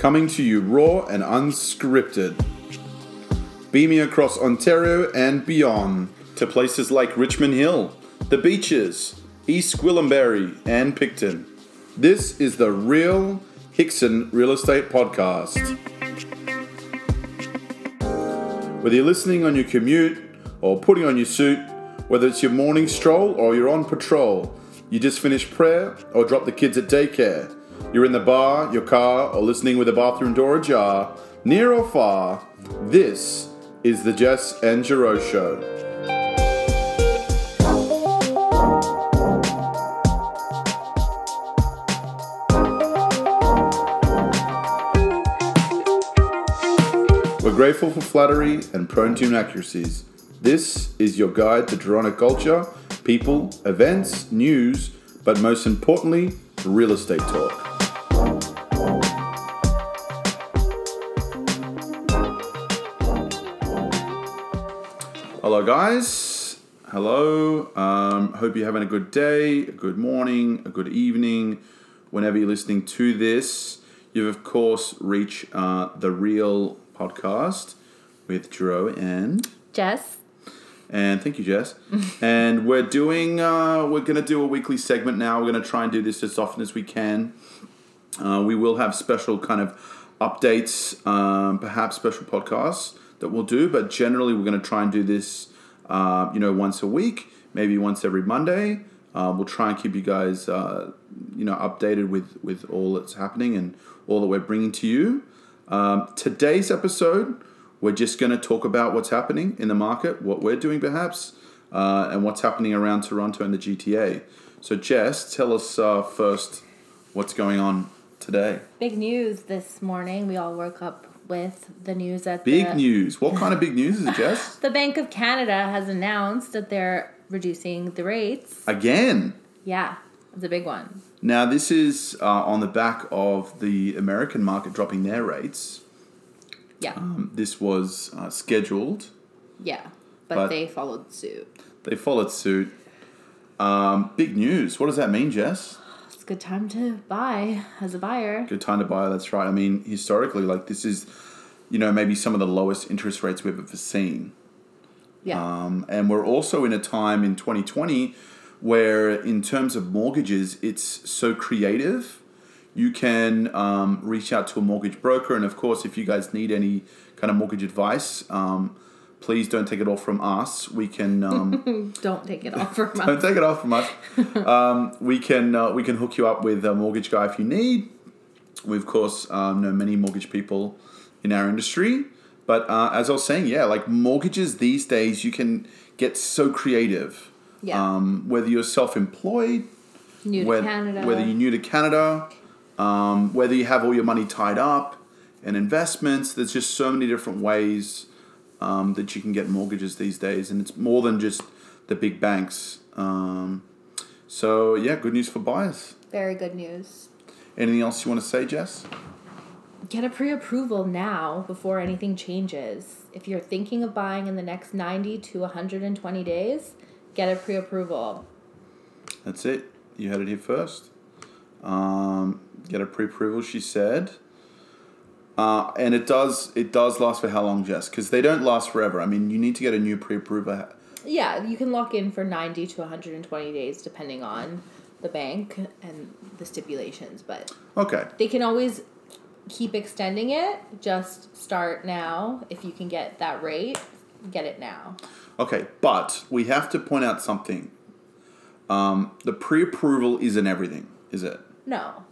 coming to you raw and unscripted. Beaming across Ontario and beyond to places like Richmond Hill, the beaches, East Gwillimbury, and Picton. This is the Real Hickson Real Estate Podcast. Whether you're listening on your commute or putting on your suit, whether it's your morning stroll or you're on patrol, you just finished prayer or dropped the kids at daycare, you're in the bar, your car, or listening with the bathroom door ajar, near or far, this is the Jess and Drew Show. We're grateful for flattery and prone to inaccuracies. This is your guide to Toronto culture, people, events, news, but most importantly, real estate talk. Hello, guys. Hello. Um, hope you're having a good day, a good morning, a good evening. Whenever you're listening to this, you've of course reached uh, the real podcast with Drew and Jess. and thank you, Jess. and we're doing, uh, we're going to do a weekly segment now. We're going to try and do this as often as we can. Uh, we will have special kind of updates, um, perhaps special podcasts that we'll do, but generally we're going to try and do this, uh, you know, once a week, maybe once every Monday. Uh, we'll try and keep you guys, uh, you know, updated with with all that's happening and all that we're bringing to you. Um, today's episode, we're just going to talk about what's happening in the market, what we're doing perhaps, uh, and what's happening around Toronto and the GTA. So, Jess, tell us uh, first what's going on today. Big news this morning. We all woke up with the news that Big the, news. What kind of big news is it, Jess? the Bank of Canada has announced that they're reducing the rates. Again. Yeah, it's a big one. Now, this is uh, on the back of the American market dropping their rates. Yeah, Um, this was uh, scheduled. yeah, but, but- they followed suit. They followed suit. Um, big news. What does that mean, Jess? Good time to buy as a buyer. Good time to buy. That's right. I mean, historically, like this is, you know, maybe some of the lowest interest rates we've ever seen. Yeah, Um, and we're also in a time in 2020 where, in terms of mortgages, it's so creative. You can um, reach out to a mortgage broker, and of course, if you guys need any kind of mortgage advice, um, please don't take it all from us. We can um, don't take it off from us. don't take it off from us. Um, we can uh, we can hook you up with a mortgage guy if you need. We of course um, know many mortgage people in our industry, but uh, as I was saying, yeah, like mortgages these days, you can get so creative. Yeah. Um, whether you're self-employed, New to whether, Canada. whether you're new to Canada, um, whether you have all your money tied up in investments, there's just so many different ways um, that you can get mortgages these days, and it's more than just the big banks. Um, so yeah, good news for buyers. Very good news. Anything else you want to say, Jess? Get a pre-approval now before anything changes. If you're thinking of buying in the next 90 to 120 days, get a pre-approval. That's it. You had it here first. Um, get a pre-approval, she said. Uh, and it does it does last for how long, Jess? Because they don't last forever. I mean, you need to get a new pre-approval. Yeah, you can lock in for 90 to 120 days depending on the bank and the stipulations, but Okay. they can always keep extending it. Just start now. If you can get that rate, get it now. Okay, but we have to point out something. Um, the pre-approval isn't everything, is it? No.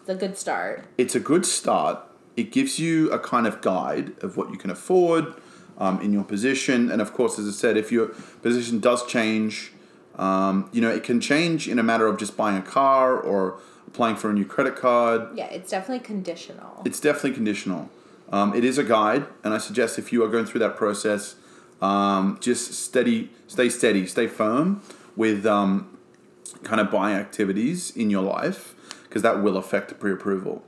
It's a good start. It's a good start. It gives you a kind of guide of what you can afford um, in your position, and of course, as I said, if your position does change, um, you know it can change in a matter of just buying a car or applying for a new credit card. Yeah, it's definitely conditional. It's definitely conditional. Um, it is a guide, and I suggest if you are going through that process, um, just steady, stay steady, stay firm with um, kind of buying activities in your life because that will affect pre-approval.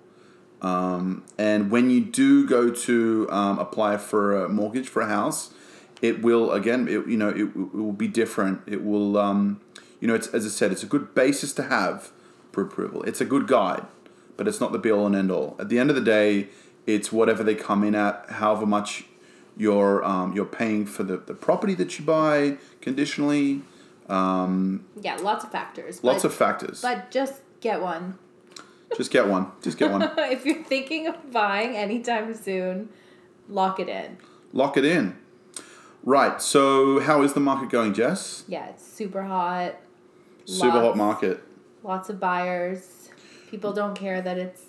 Um, and when you do go to um, apply for a mortgage for a house, it will again, it, you know, it, it will be different. It will, um, you know, it's as I said, it's a good basis to have for approval. It's a good guide, but it's not the be all and end all. At the end of the day, it's whatever they come in at, however much you're um, you're paying for the, the property that you buy conditionally. Um, Yeah, lots of factors. lots but, of factors. But just get one. Just get one. Just get one. if you're thinking of buying anytime soon, lock it in. Lock it in. Right. So, how is the market going, Jess? Yeah, it's super hot. Super hot market. Lots of buyers. People don't care that it's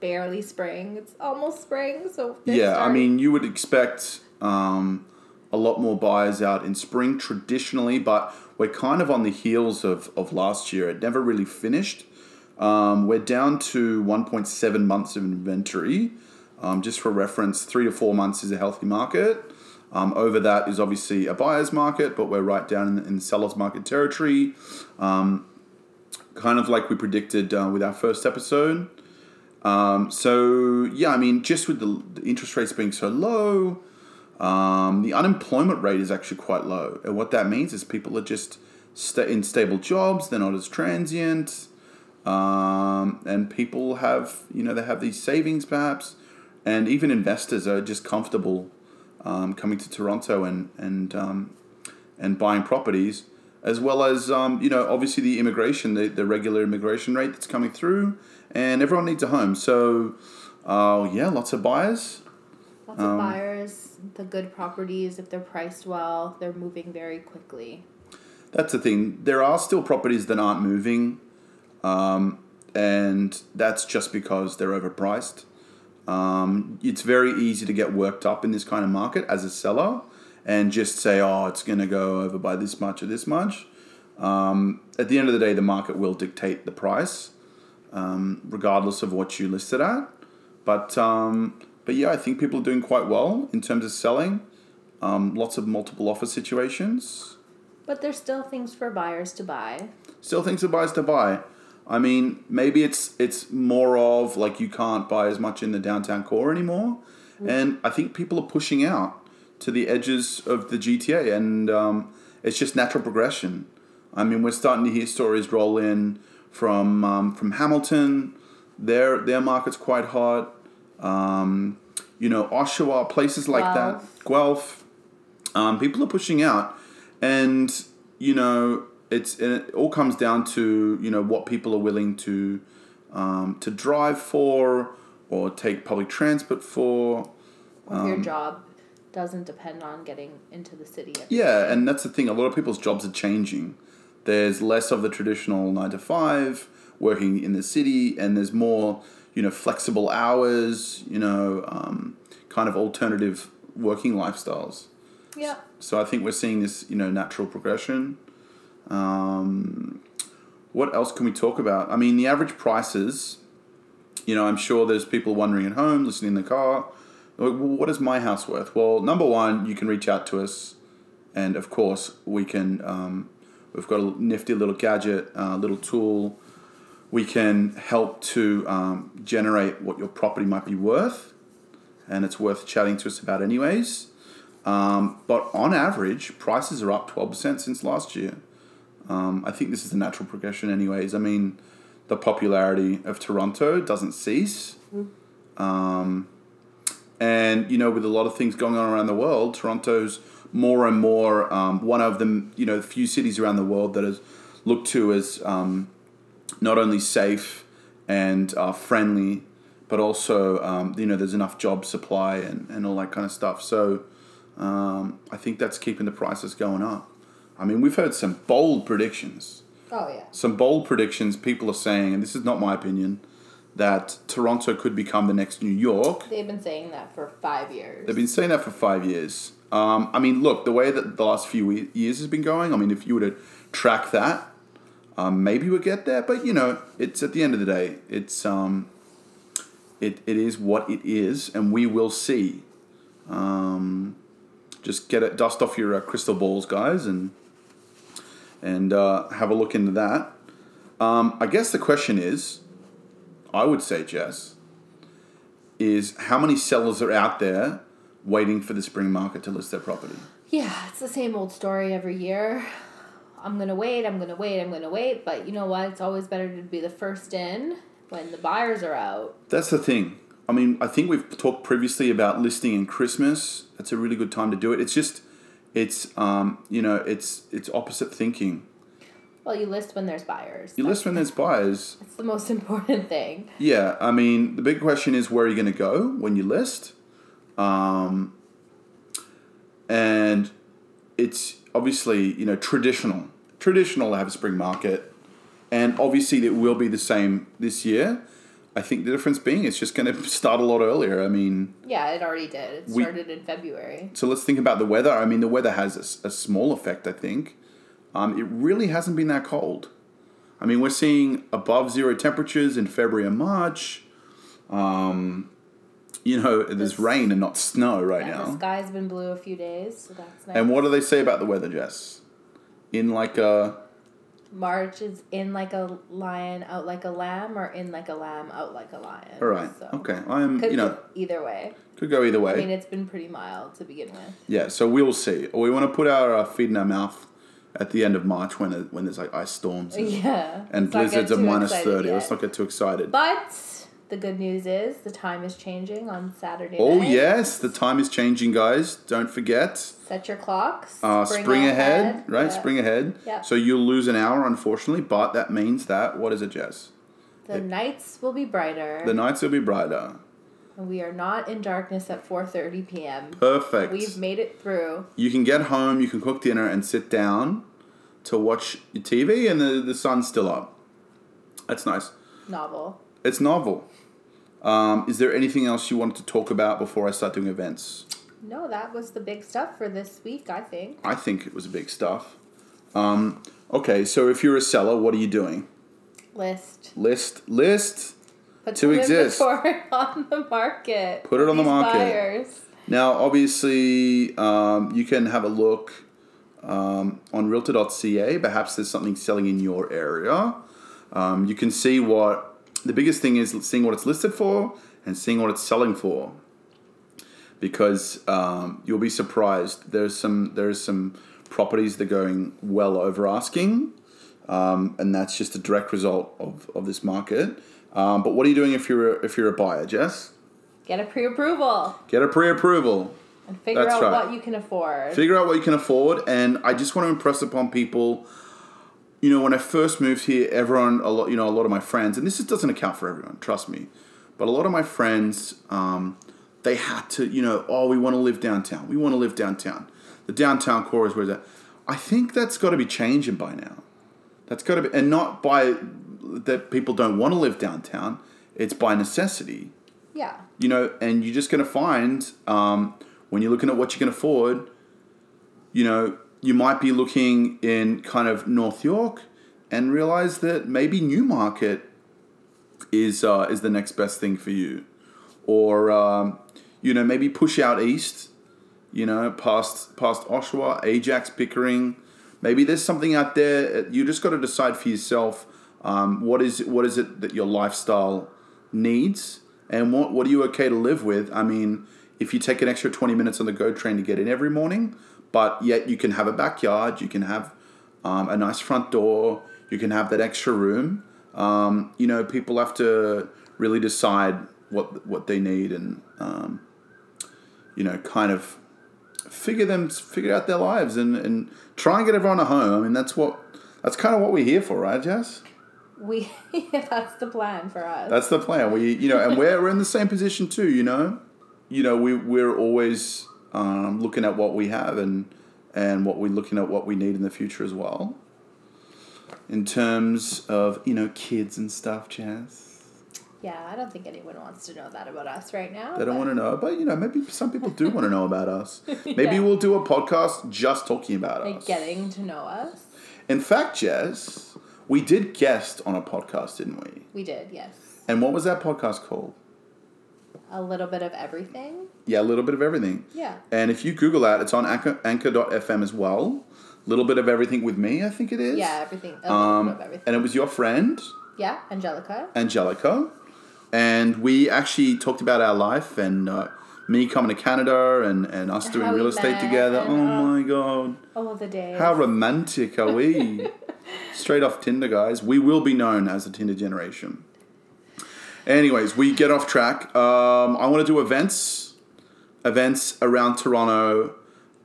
barely spring. It's almost spring, so Yeah, I mean, you would expect um, a lot more buyers out in spring traditionally, but we're kind of on the heels of, of last year. It never really finished. Um, we're down to 1.7 months of inventory. Um, just for reference, three to four months is a healthy market. Um, over that is obviously a buyer's market, but we're right down in, in seller's market territory. Um, kind of like we predicted uh, with our first episode. Um, so yeah, I mean, just with the, the interest rates being so low, um, the unemployment rate is actually quite low, and what that means is people are just sta in stable jobs. They're not as transient, um, and people have you know they have these savings perhaps, and even investors are just comfortable um, coming to Toronto and and um, and buying properties, as well as um, you know obviously the immigration, the, the regular immigration rate that's coming through, and everyone needs a home. So, uh, yeah, lots of buyers. lots um, of buyers. The good properties, if they're priced well, they're moving very quickly. That's the thing. There are still properties that aren't moving, um, and that's just because they're overpriced. Um, it's very easy to get worked up in this kind of market as a seller and just say, oh, it's going to go over by this much or this much. Um, at the end of the day, the market will dictate the price, um, regardless of what you list it at. But um, but yeah, I think people are doing quite well in terms of selling. Um, lots of multiple offer situations. But there's still things for buyers to buy. Still things for buyers to buy. I mean, maybe it's it's more of like you can't buy as much in the downtown core anymore, and I think people are pushing out to the edges of the GTA, and um, it's just natural progression. I mean, we're starting to hear stories roll in from um, from Hamilton. Their their market's quite hot. Um, you know, Oshawa, places like that, Guelph. Um, people are pushing out, and you know, it's and it all comes down to you know what people are willing to um, to drive for or take public transport for. Or if your job doesn't depend on getting into the city. Yeah, day. and that's the thing. A lot of people's jobs are changing. There's less of the traditional nine to five working in the city, and there's more, you know, flexible hours. You know, um, kind of alternative working lifestyles. Yeah. So I think we're seeing this, you know, natural progression. Um, what else can we talk about? I mean, the average prices. You know, I'm sure there's people wondering at home, listening in the car. What is my house worth? Well, number one, you can reach out to us, and of course, we can. Um, we've got a nifty little gadget, uh, little tool. We can help to um, generate what your property might be worth, and it's worth chatting to us about, anyways. Um, but on average, prices are up 12% since last year. Um, I think this is the natural progression, anyways. I mean, the popularity of Toronto doesn't cease. Um, and, you know, with a lot of things going on around the world, Toronto's more and more um, one of the, you know, few cities around the world that is looked to as um, not only safe and uh, friendly, but also, um, you know, there's enough job supply and, and all that kind of stuff. So um, I think that's keeping the prices going up. I mean, we've heard some bold predictions. Oh yeah. Some bold predictions people are saying, and this is not my opinion, that Toronto could become the next New York. They've been saying that for five years. They've been saying that for five years. Um, I mean, look, the way that the last few years has been going, I mean, if you were to track that, um, maybe we'll get there. But, you know, it's at the end of the day, it's um, it, it is what it is, and we will see. Um, just get it, dust off your uh, crystal balls, guys, and and uh, have a look into that. Um, I guess the question is, I would say, Jess, is how many sellers are out there waiting for the spring market to list their property? Yeah, it's the same old story every year. I'm gonna wait, I'm gonna wait, I'm gonna wait, but you know what? It's always better to be the first in when the buyers are out. That's the thing. I mean, I think we've talked previously about listing in Christmas. That's a really good time to do it. It's just, it's um, you know, it's it's opposite thinking. Well, you list when there's buyers. You list when there's buyers. It's the most important thing. Yeah, I mean, the big question is where are you going to go when you list? Um, and it's obviously, you know, traditional. Traditional to have a spring market. And obviously, it will be the same this year. I think the difference being it's just going to start a lot earlier. I mean, Yeah, it already did. It We- started in February. so let's think about the weather. I mean, the weather has a small effect, I think. Um, it really hasn't been that cold. I mean, we're seeing above zero temperatures in February and March. Um, you know, there's This- rain and not snow right Yeah, the now. sky's been blue a few days, so that's nice. And what do they say about the weather, Jess? In like a March is in like a lion, out like a lamb, or in like a lamb, out like a lion. all right, So okay. I'm Could you know either way. could go either way. I mean, it's been pretty mild to begin with. yeah, so we'll see. We want to put our uh, feet in our mouth at the end of March when it, when there's like ice storms and, Yeah. and let's not get blizzards of minus thirty. yet. Let's not get too excited. But the good news is the time is changing on Saturday Oh night. yes, the time is changing, guys. Don't forget. Set your clocks. Uh, spring, ahead, right? Yeah. Spring ahead. Yeah. So you'll lose an hour, unfortunately, but that means that what is it, Jess? The nights will be brighter. The nights will be brighter. we are not in darkness at 4:30 p.m. Perfect. We've made it through. you can get home, you can cook dinner, and sit down to watch your TV, and the the sun's still up. That's nice. Novel. It's novel. Um, is there anything else you wanted to talk about before I start doing events? No, that was the big stuff for this week, I think. I think it was big stuff. Um, okay, so if you're a seller, what are you doing? List. List, list. Put To exist. inventory on the market. Put it on the market. Buyers. Now, obviously, um, you can have a look um, on realtor.ca. Perhaps there's something selling in your area. Um, you can see what the biggest thing is seeing what it's listed for and seeing what it's selling for. Because um, you'll be surprised. There's some there's some properties that are going well over asking, um, and that's just a direct result of, of this market. Um, but what are you doing if you're a, if you're a buyer, Jess? Get a pre-approval Get a pre-approval. and figure That's out right. what you can afford. figure out what you can afford and i just want to impress upon people you know when i first moved here everyone a lot you know a lot of my friends and this just doesn't account for everyone trust me but a lot of my friends um, they had to you know oh we want to live downtown we want to live downtown. The downtown core is where that i think that's got to be changing by now. That's got to be and not by that people don't want to live downtown it's by necessity. Yeah. you know, and you're just going to find um, when you're looking at what you can afford, you know, you might be looking in kind of North York and realize that maybe Newmarket is uh, is the next best thing for you, or um, you know maybe push out east, you know, past past Oshawa, Ajax, Pickering. Maybe there's something out there. You just got to decide for yourself um, what is what is it that your lifestyle needs, and what what are you okay to live with. I mean, if you take an extra twenty minutes on the GO train to get in every morning, but yet you can have a backyard, you can have um, a nice front door, you can have that extra room. Um, you know, people have to really decide what what they need and um, you know, kind of figure them figure out their lives and, and try and get everyone a home. I mean, that's what that's kind of what we're here for, right, Jess? We that's the plan for us. That's the plan. We you know, and we're we're in the same position too. You know, you know, we we're always um, looking at what we have and and what we're looking at what we need in the future as well. In terms of you know kids and stuff, Jess. yeah, I don't think anyone wants to know that about us right now. They don't but- want to know, but you know, maybe some people do want to know about us. Maybe Yeah. we'll do a podcast just talking about us. like us. getting to know us. In fact, Jess, we did guest on a podcast, didn't we? We did, yes. And what was that podcast called? A little bit of everything. Yeah, a little bit of everything. Yeah. And if you Google that, it's on Anchor, Anchor.fm as well. A Little bit of everything with me, I think it is. Yeah, everything. A little Um, bit of everything. and it was your friend, yeah, Angelica. Angelica. And we actually talked about our life and uh, me coming to Canada and, and us doing How real estate together. Oh my God. Oh, the days. How romantic are we? Straight off Tinder, guys. We will be known as the Tinder generation. Anyways, we get off track. Um, I want to do events, events around Toronto.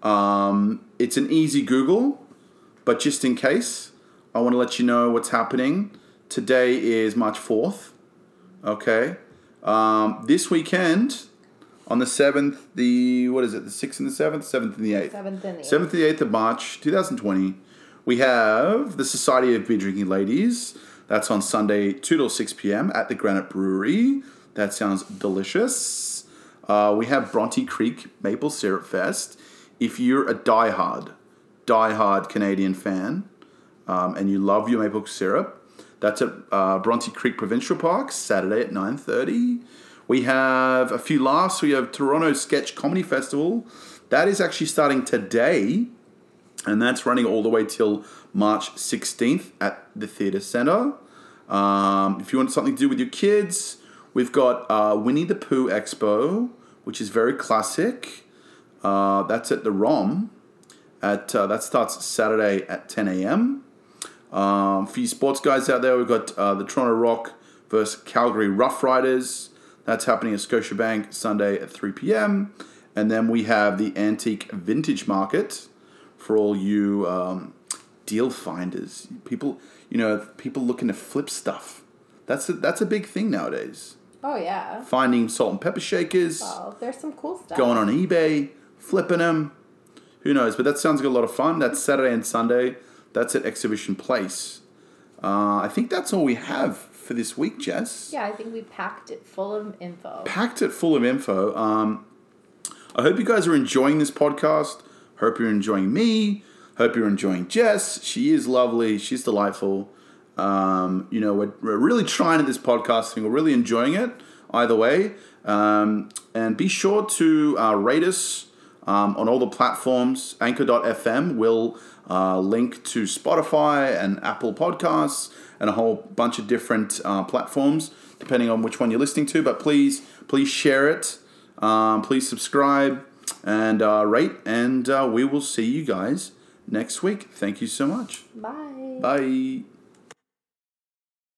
Um, it's an easy Google, but just in case, I want to let you know what's happening. Today is March fourth. Okay, um, this weekend on the seventh, the what is it? The sixth and the seventh, seventh and the eighth. Seventh and the Seventh to the eighth of March, two thousand twenty. We have the Society of Beer Drinking Ladies. That's on Sunday, two till six p.m. at the Granite Brewery. That sounds delicious. Uh, we have Bronte Creek Maple Syrup Fest. If you're a diehard, diehard Canadian fan, um, and you love your maple syrup, that's at uh, Bronte Creek Provincial Park, Saturday at nine thirty. We have a few laughs. We have Toronto Sketch Comedy Festival. That is actually starting today, and that's running all the way till March 16th at the Theatre Centre. Um, if you want something to do with your kids, we've got uh, Winnie the Pooh Expo, which is very classic. Uh, that's at the ROM. At uh, that starts Saturday at 10 a.m. Um, for you sports guys out there, we've got uh, the Toronto Rock versus Calgary Rough Riders. That's happening at Scotiabank Sunday at 3 p.m. And then we have the Antique Vintage Market for all you um, deal finders. People, you know, people looking to flip stuff. That's a, that's a big thing nowadays. Oh yeah. Finding salt and pepper shakers, Oh, there's some cool stuff. going on eBay, flipping them. Who knows? But that sounds like a lot of fun. That's Saturday and Sunday. That's at Exhibition Place. Uh, I think that's all we have for this week, Jess. Yeah, I think we packed it full of info. packed it full of info. Um, I hope you guys are enjoying this podcast. Hope you're enjoying me. Hope you're enjoying Jess. She is lovely. She's delightful. Um, you know, we're, we're really trying at this podcast thing. We're really enjoying it either way. Um, and be sure to uh, rate us um, on all the platforms. Anchor.fm will uh, link to Spotify and Apple Podcasts and a whole bunch of different uh, platforms, depending on which one you're listening to. But please, please share it. Um, please subscribe and uh, rate. And uh, we will see you guys next week. Thank you so much. Bye. Bye.